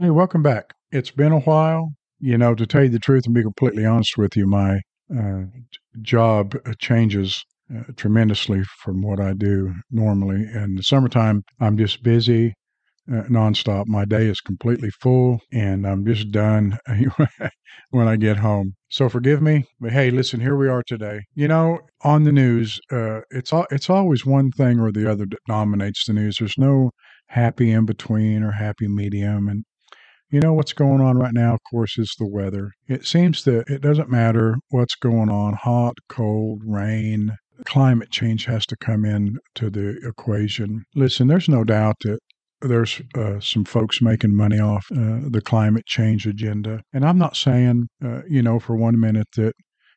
Hey, welcome back. It's been a while. You know, to tell you the truth and be completely honest with you, my uh, job changes uh, tremendously from what I do normally. In the summertime, I'm just busy uh, nonstop. My day is completely full and I'm just done when I get home. So forgive me, but hey, listen, here we are today. You know, on the news, uh, it's all, it's always one thing or the other that dominates the news. There's no happy in between or happy medium. And you know what's going on right now, of course, is the weather. It seems that it doesn't matter what's going on hot, cold, rain, climate change has to come in to the equation. Listen, there's no doubt that there's uh, some folks making money off uh, the climate change agenda. And I'm not saying, uh, you know, for one minute that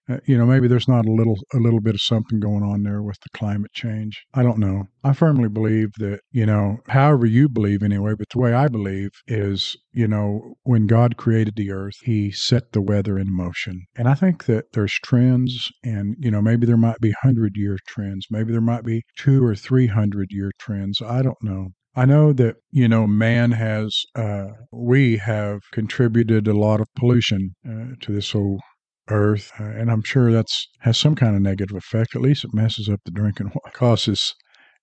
uh, you know, maybe there's not a little a little bit of something going on there with the climate change. I don't know. I firmly believe that, you know, however you believe anyway, but the way I believe is, you know, when God created the earth, he set the weather in motion. And I think that there's trends and, you know, maybe there might be 100-year trends, maybe there might be 2 or 300-year trends. I don't know. I know that, you know, man has, uh, we have contributed a lot of pollution uh, to this whole earth, uh, and I'm sure that's has some kind of negative effect. At least it messes up the drinking water, causes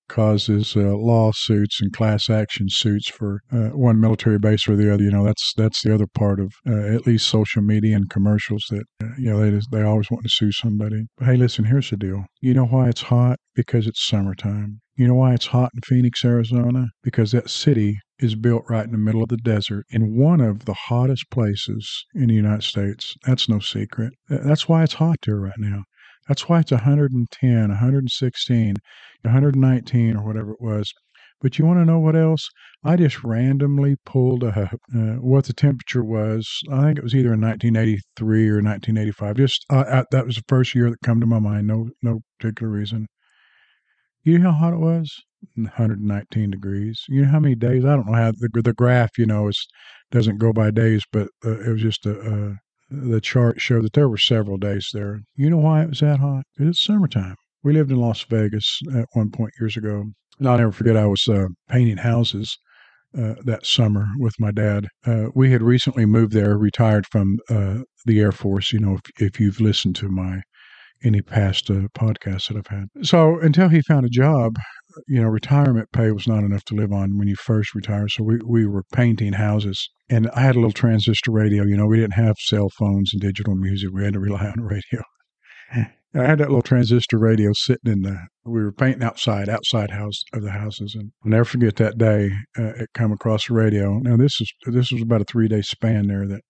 causes uh, lawsuits and class action suits for uh, one military base or the other. You know, that's that's the other part of uh, at least social media and commercials that uh, you know they they always want to sue somebody. But hey, listen, here's the deal. You know why it's hot? Because it's summertime. You know why it's hot in Phoenix, Arizona? Because that city is built right in the middle of the desert in one of the hottest places in the United States. That's no secret. That's why it's hot there right now. That's why it's 110, 116, 119, or whatever it was. But you want to know what else? I just randomly pulled up uh, what the temperature was. I think it was either in 1983 or 1985. Just uh, that was the first year that come to my mind. No, no particular reason. You know how hot it was? 119 degrees. You know how many days? I don't know how the, the graph, you know, is doesn't go by days, but uh, it was just a, the chart showed that there were several days there. You know why it was that hot? It's summertime. We lived in Las Vegas at one point years ago. And I'll never forget, I was uh, painting houses uh, that summer with my dad. Uh, we had recently moved there, retired from uh, the Air Force. You know, if, if you've listened to my any past uh, podcasts that I've had. So until he found a job, you know, retirement pay was not enough to live on when you first retired. So we, we were painting houses. And I had a little transistor radio. You know, we didn't have cell phones and digital music. We had to rely on radio. I had that little transistor radio sitting in the. We were painting outside, outside house of the houses, and I'll never forget that day. Uh, it come across the radio. Now this is this was about a three day span there that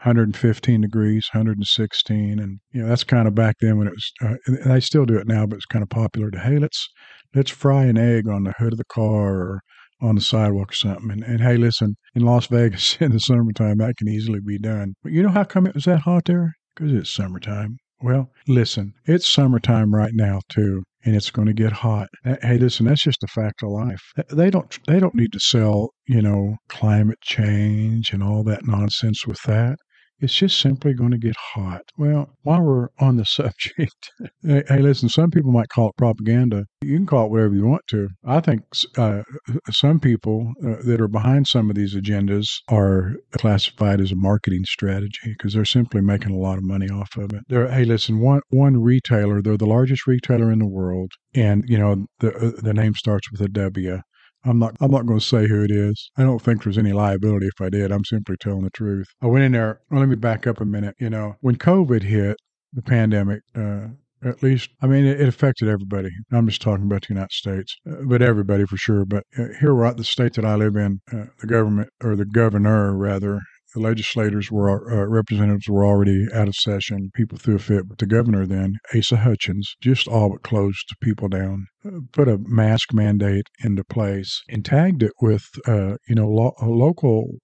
115 degrees, 116, and you know that's kind of back then when it was. Uh, and I still do it now, but it's kind of popular to hey let's let's fry an egg on the hood of the car or on the sidewalk or something. And, and hey, listen, in Las Vegas in the summertime, that can easily be done. But you know how come it was that hot there? Because it's summertime. Well, listen, it's summertime right now too, and it's going to get hot. Hey, listen, that's just a fact of life. They don't they don't need to sell, you know, climate change and all that nonsense with that. It's just simply going to get hot. Well, while we're on the subject, hey, listen, some people might call it propaganda. You can call it whatever you want to. I think uh, some people uh, that are behind some of these agendas are classified as a marketing strategy because they're simply making a lot of money off of it. They're, hey, listen, one one retailer, they're the largest retailer in the world, and you know the uh, the name starts with a W. I'm not I'm not going to say who it is. I don't think there's any liability if I did. I'm simply telling the truth. I went in there. Well, let me back up a minute. You know, when COVID hit, the pandemic, uh, at least, I mean, it, it, affected everybody. I'm just talking about the United States, uh, but everybody for sure. But uh, here, right, the state that I live in, uh, the government or the governor rather the legislators were uh, representatives were already out of session. People threw a fit, but the governor then, Asa Hutchins, just all but closed people down, uh, put a mask mandate into place, and tagged it with, uh, you know, lo- local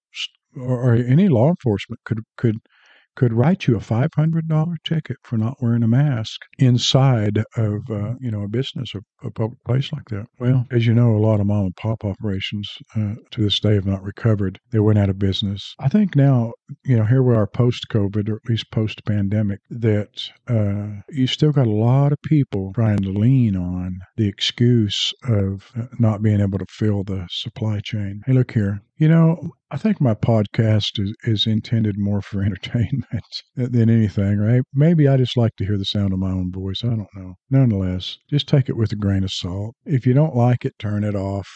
or, or any law enforcement could could could write you a $500 ticket for not wearing a mask inside of, uh, you know, a business or a public place like that. Well, as you know, a lot of mom and pop operations uh, to this day have not recovered. They went out of business. I think now, you know, here we are post COVID or at least post pandemic, that uh, you still got a lot of people trying to lean on the excuse of uh, not being able to fill the supply chain. Hey, look here. You know, I think my podcast is, is intended more for entertainment than anything, right? Maybe I just like to hear the sound of my own voice. I don't know. Nonetheless, just take it with a grain of salt. If you don't like it, turn it off.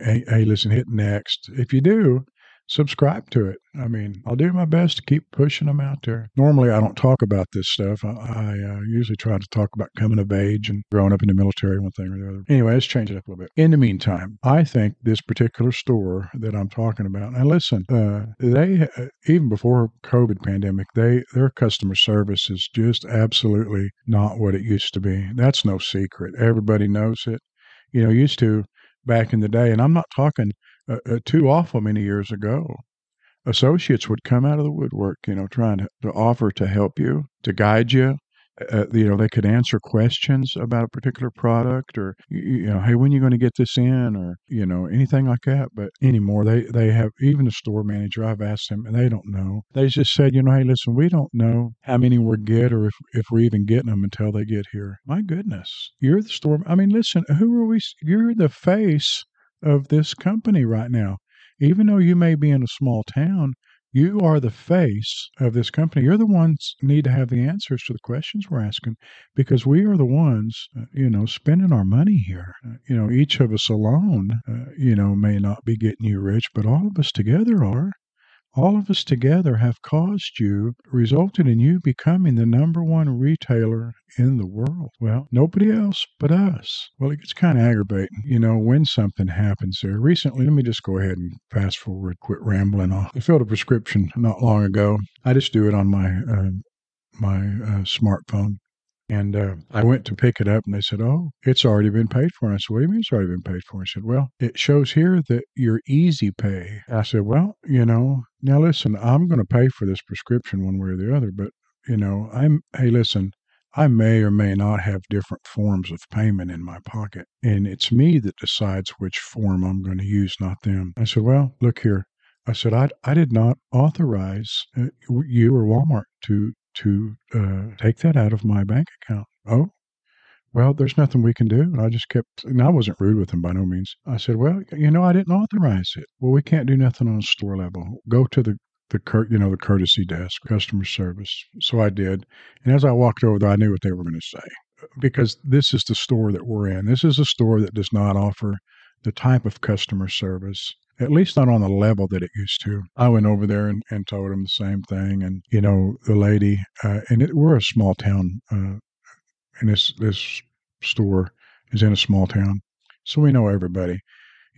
Hey, hey listen, hit next. If you do, subscribe to it. I mean, I'll do my best to keep pushing them out there. Normally, I don't talk about this stuff. I, I uh, usually try to talk about coming of age and growing up in the military, one thing or the other. Anyway, let's change it up a little bit. In the meantime, I think this particular store that I'm talking about. Now, listen, uh, they uh, even before COVID pandemic, they their customer service is just absolutely not what it used to be. That's no secret. Everybody knows it. You know, used to back in the day, and I'm not talking uh, uh, too awful many years ago. Associates would come out of the woodwork, you know, trying to, to offer to help you, to guide you. Uh, you know, they could answer questions about a particular product, or you know, hey, when are you going to get this in, or you know, anything like that. But anymore, they they have even the store manager. I've asked them, and they don't know. They just said, you know, hey, listen, we don't know how many we're get, or if if we're even getting them until they get here. My goodness, you're the store. I mean, listen, who are we? You're the face of this company right now. Even though you may be in a small town, you are the face of this company. You're the ones need to have the answers to the questions we're asking because we are the ones, uh, you know, spending our money here. Uh, you know, each of us alone, uh, you know, may not be getting you rich, but all of us together are all of us together have caused you, resulted in you becoming the number one retailer in the world. Well, nobody else but us. Well, it gets kind of aggravating, you know, when something happens there. Recently, let me just go ahead and fast forward, quit rambling off. I filled a prescription not long ago. I just do it on my uh, my uh, smartphone. And uh, I went to pick it up and they said, Oh, it's already been paid for. And I said, What do you mean it's already been paid for? I said, Well, it shows here that you're easy pay. I said, Well, you know, now listen, I'm going to pay for this prescription one way or the other, but, you know, I'm, hey, listen, I may or may not have different forms of payment in my pocket. And it's me that decides which form I'm going to use, not them. I said, Well, look here. I said, I, I did not authorize uh, you or Walmart to to uh, take that out of my bank account. Oh, well, there's nothing we can do. And I just kept, and I wasn't rude with him by no means. I said, well, you know, I didn't authorize it. Well, we can't do nothing on a store level. Go to the the cur- you know the courtesy desk, customer service. So I did, and as I walked over there, I knew what they were going to say because this is the store that we're in. This is a store that does not offer the type of customer service at least not on the level that it used to. I went over there and, and told him the same thing. And, you know, the lady, uh, and it, we're a small town, uh, and this, this store is in a small town. So we know everybody.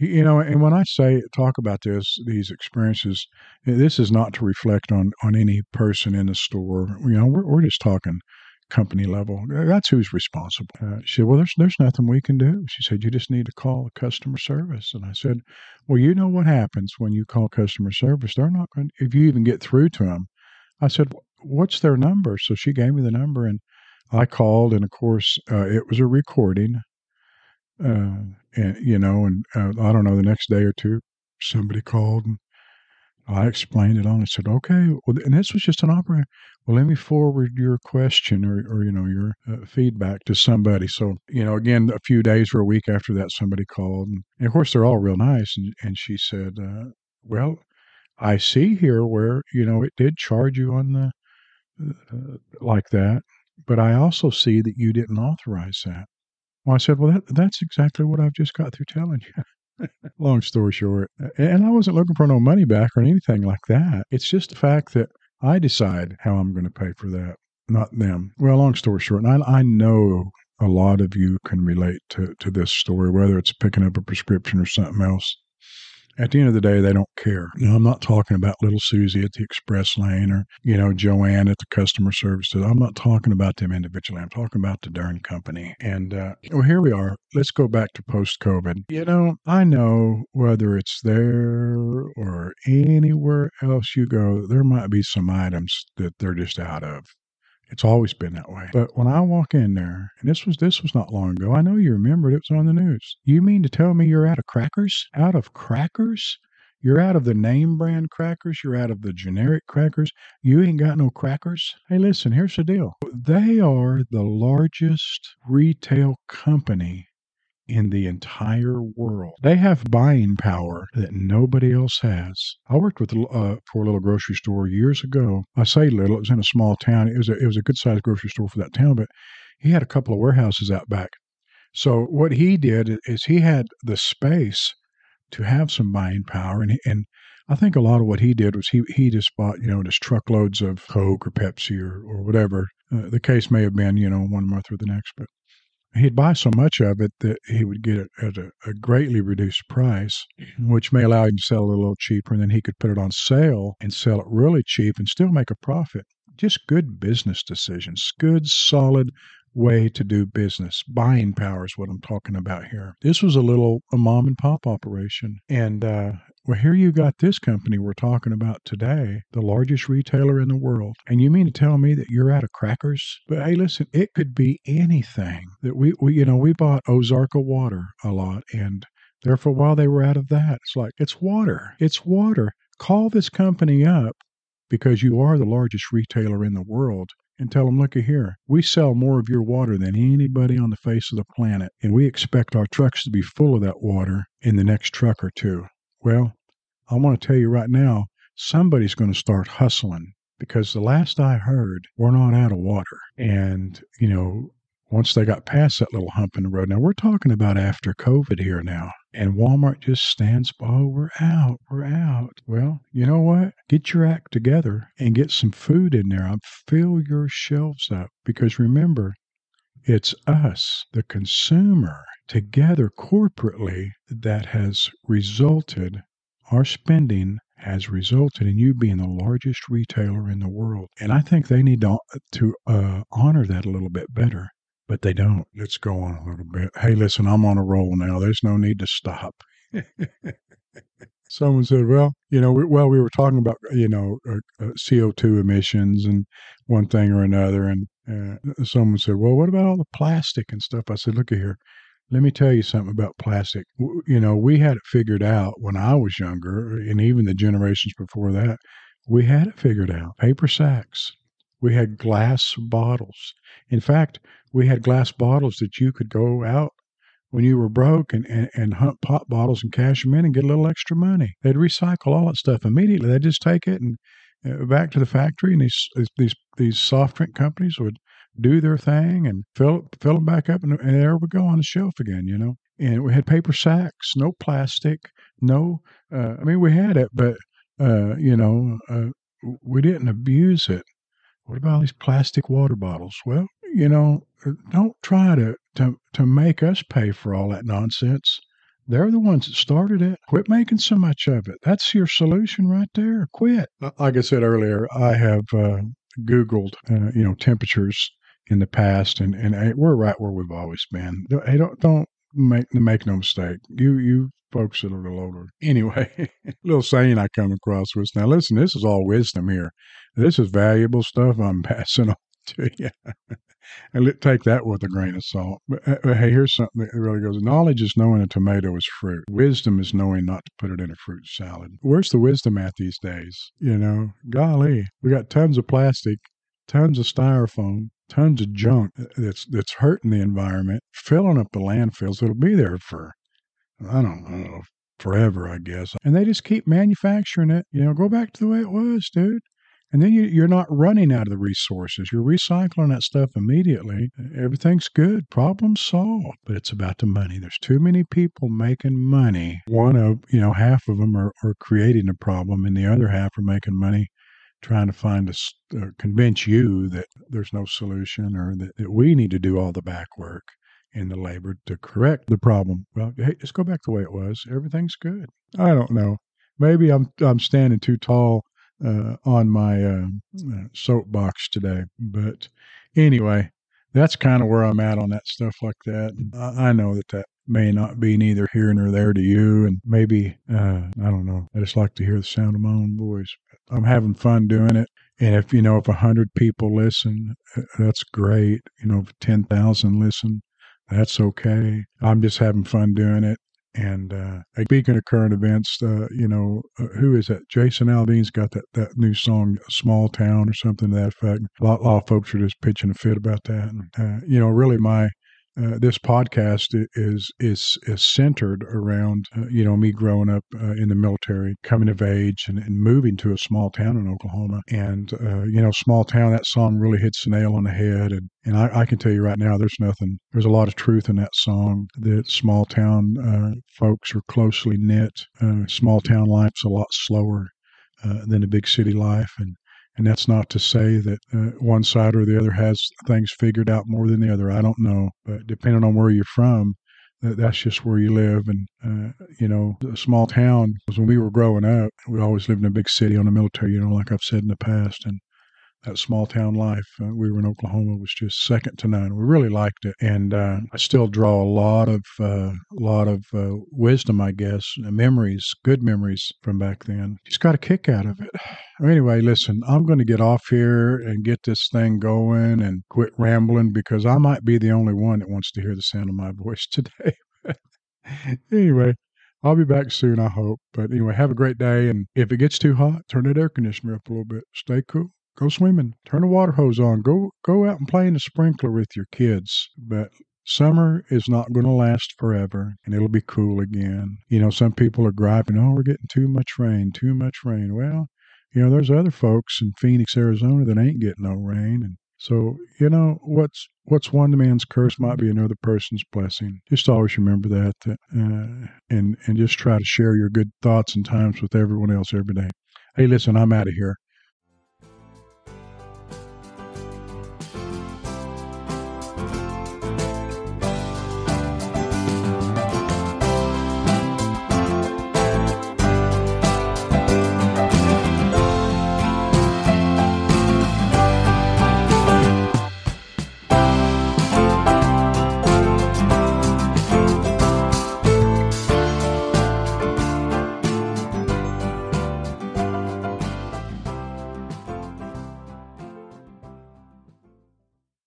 You know, and when I say talk about this, these experiences, this is not to reflect on on any person in the store. You know, we're, we're just talking company level. That's who's responsible. Uh, she said, Well, there's, there's nothing we can do. She said, You just need to call customer service. And I said, Well, you know what happens when you call customer service? They're not going if you even get through to them. I said, What's their number? So she gave me the number and I called. And of course, uh, it was a recording. Uh, and, you know, and uh, I don't know, the next day or two, somebody called and I explained it on. I said, okay, well, and this was just an operator. Well, let me forward your question or, or you know, your uh, feedback to somebody. So, you know, again, a few days or a week after that, somebody called. And, and of course, they're all real nice. And, and she said, uh, well, I see here where, you know, it did charge you on the, uh, like that, but I also see that you didn't authorize that. Well, I said, well, that, that's exactly what I've just got through telling you. Long story short, and I wasn't looking for no money back or anything like that. It's just the fact that I decide how I'm going to pay for that, not them. Well, long story short, and I, I know a lot of you can relate to, to this story, whether it's picking up a prescription or something else at the end of the day, they don't care. Now, I'm not talking about little Susie at the express lane or, you know, Joanne at the customer service. I'm not talking about them individually. I'm talking about the darn company. And, uh, well, here we are. Let's go back to post COVID. You know, I know whether it's there or anywhere else you go, there might be some items that they're just out of. It's always been that way. But when I walk in there, and this was this was not long ago, I know you remembered it was on the news. You mean to tell me you're out of crackers? Out of crackers? You're out of the name brand crackers. You're out of the generic crackers. You ain't got no crackers. Hey, listen, here's the deal. They are the largest retail company in the entire world. They have buying power that nobody else has. I worked with uh, for a little grocery store years ago. I say little; it was in a small town. It was a, it was a good sized grocery store for that town, but he had a couple of warehouses out back. So what he did is he had the space to have some buying power, and and I think a lot of what he did was he he just bought you know just truckloads of Coke or Pepsi or or whatever uh, the case may have been you know one month or the next, but he'd buy so much of it that he would get it at a, a, greatly reduced price, mm-hmm. which may allow him to sell it a little cheaper, and then he could put it on sale and sell it really cheap and still make a profit. Just good business decisions, good, solid way to do business. Buying power is what I'm talking about here. This was a little a mom and pop operation, and uh, well, here you got this company we're talking about today, the largest retailer in the world. And you mean to tell me that you're out of crackers? But hey, listen, it could be anything that we, we you know, we bought Ozarka water a lot. And there for a while they were out of that. It's like, it's water. It's water. Call this company up because you are the largest retailer in the world and tell them, look here, we sell more of your water than anybody on the face of the planet, and we expect our trucks to be full of that water in the next truck or two. Well, I want to tell you right now, somebody's going to start hustling because the last I heard, we're not out of water. And, you know, once they got past that little hump in the road, now we're talking about after COVID here now. And Walmart just stands, oh, we're out, we're out. Well, you know what? Get your act together and get some food in there. fill your shelves up because remember, it's us, the consumer, together corporately that has resulted, our spending has resulted in you being the largest retailer in the world. And I think they need to, to uh, honor that a little bit better, but they don't. Let's go on a little bit. Hey, listen, I'm on a roll now. There's no need to stop. Someone said, well, you know, we, well, we were talking about, you know, uh, uh, CO2 emissions and one thing or another. And uh, someone said, well, what about all the plastic and stuff? I said, look at here. Let me tell you something about plastic. You know, we had it figured out when I was younger, and even the generations before that. We had it figured out. Paper sacks. We had glass bottles. In fact, we had glass bottles that you could go out when you were broke and, and, and hunt pop bottles and cash them in and get a little extra money. They'd recycle all that stuff immediately. They'd just take it and uh, back to the factory, and these these these soft drink companies would do their thing and fill fill them back up, and, and there we go on the shelf again, you know. And we had paper sacks, no plastic, no. Uh, I mean, we had it, but uh, you know, uh, we didn't abuse it. What about these plastic water bottles? Well, you know, uh, don't try to to to make us pay for all that nonsense. They're the ones that started it. Quit making so much of it. That's your solution right there. Quit. Like I said earlier, I have uh, Googled, uh, you know, temperatures in the past, and and we're right where we've always been. Hey, don't don't make make no mistake. You you folks that are a little older. Anyway, little saying I come across was now listen, this is all wisdom here. This is valuable stuff I'm passing on to you. and take that with a grain of salt. But, uh, but hey, here's something that really goes. Knowledge is knowing a tomato is fruit. Wisdom is knowing not to put it in a fruit salad. Where's the wisdom at these days? You know, golly, we got tons of plastic, tons of styrofoam, tons of junk that's that's hurting the environment, filling up the landfills. It'll be there for I don't know forever, I guess. And they just keep manufacturing it. You know, go back to the way it was, dude. And then you, you're not running out of the resources. You're recycling that stuff immediately. Everything's good. Problem solved. But it's about the money. There's too many people making money. One of, you know, half of them are, are creating a problem, and the other half are making money trying to find a, uh, convince you that there's no solution or that, that we need to do all the back work and the labor to correct the problem. Well, hey, just go back the way it was. Everything's good. I don't know. Maybe I'm I'm standing too tall uh, on my uh, uh soapbox today, but anyway, that's kind of where I'm at on that stuff like that. I, I know that that may not be neither here nor there to you, and maybe uh, I don't know. I just like to hear the sound of my own voice. I'm having fun doing it. And if you know, if a hundred people listen, uh, that's great. You know, if ten thousand listen, that's okay. I'm just having fun doing it. And uh, speaking of current events, uh, you know, uh, who is that? Jason Aldean's got that, that new song, "Small Town" or something to that effect. A lot, a lot of folks are just pitching a fit about that. And, uh, you know, really, my uh, this podcast is is is centered around uh, you know me growing up uh, in the military, coming of age, and, and, moving to a small town in Oklahoma. And uh, you know, small town. That song really hits the nail on the head. And and I, I, can tell you right now, there's nothing. There's a lot of truth in that song. That small town uh, folks are closely knit. Small town life's a lot slower than a big city life, and and that's not to say that uh, one side or the other has things figured out more than the other. I don't know. But depending on where you're from, that's just where you live. And, uh, you know, a small town, when we were growing up, we always lived in a big city on the military, you know, like I've said in the past. And that small town life. Uh, we were in Oklahoma was just second to none. We really liked it, and uh, I still draw a lot of uh, lot of uh, wisdom, I guess, and memories, good memories from back then. Just got a kick out of it. Anyway, listen, I'm going to get off here and get this thing going and quit rambling because I might be the only one that wants to hear the sound of my voice today. anyway, I'll be back soon, I hope. But anyway, have a great day. And if it gets too hot, turn that air conditioner up a little bit. Stay cool. Go swimming. Turn the water hose on. Go go out and play in the sprinkler with your kids. But summer is not going to last forever and it'll be cool again. You know, some people are griping, oh, we're getting too much rain, too much rain. Well, you know, there's other folks in Phoenix, Arizona that ain't getting no rain. And so, you know, what's what's one man's curse might be another person's blessing. Just always remember that, uh, and and just try to share your good thoughts and times with everyone else every day. Hey, listen, I'm out of here.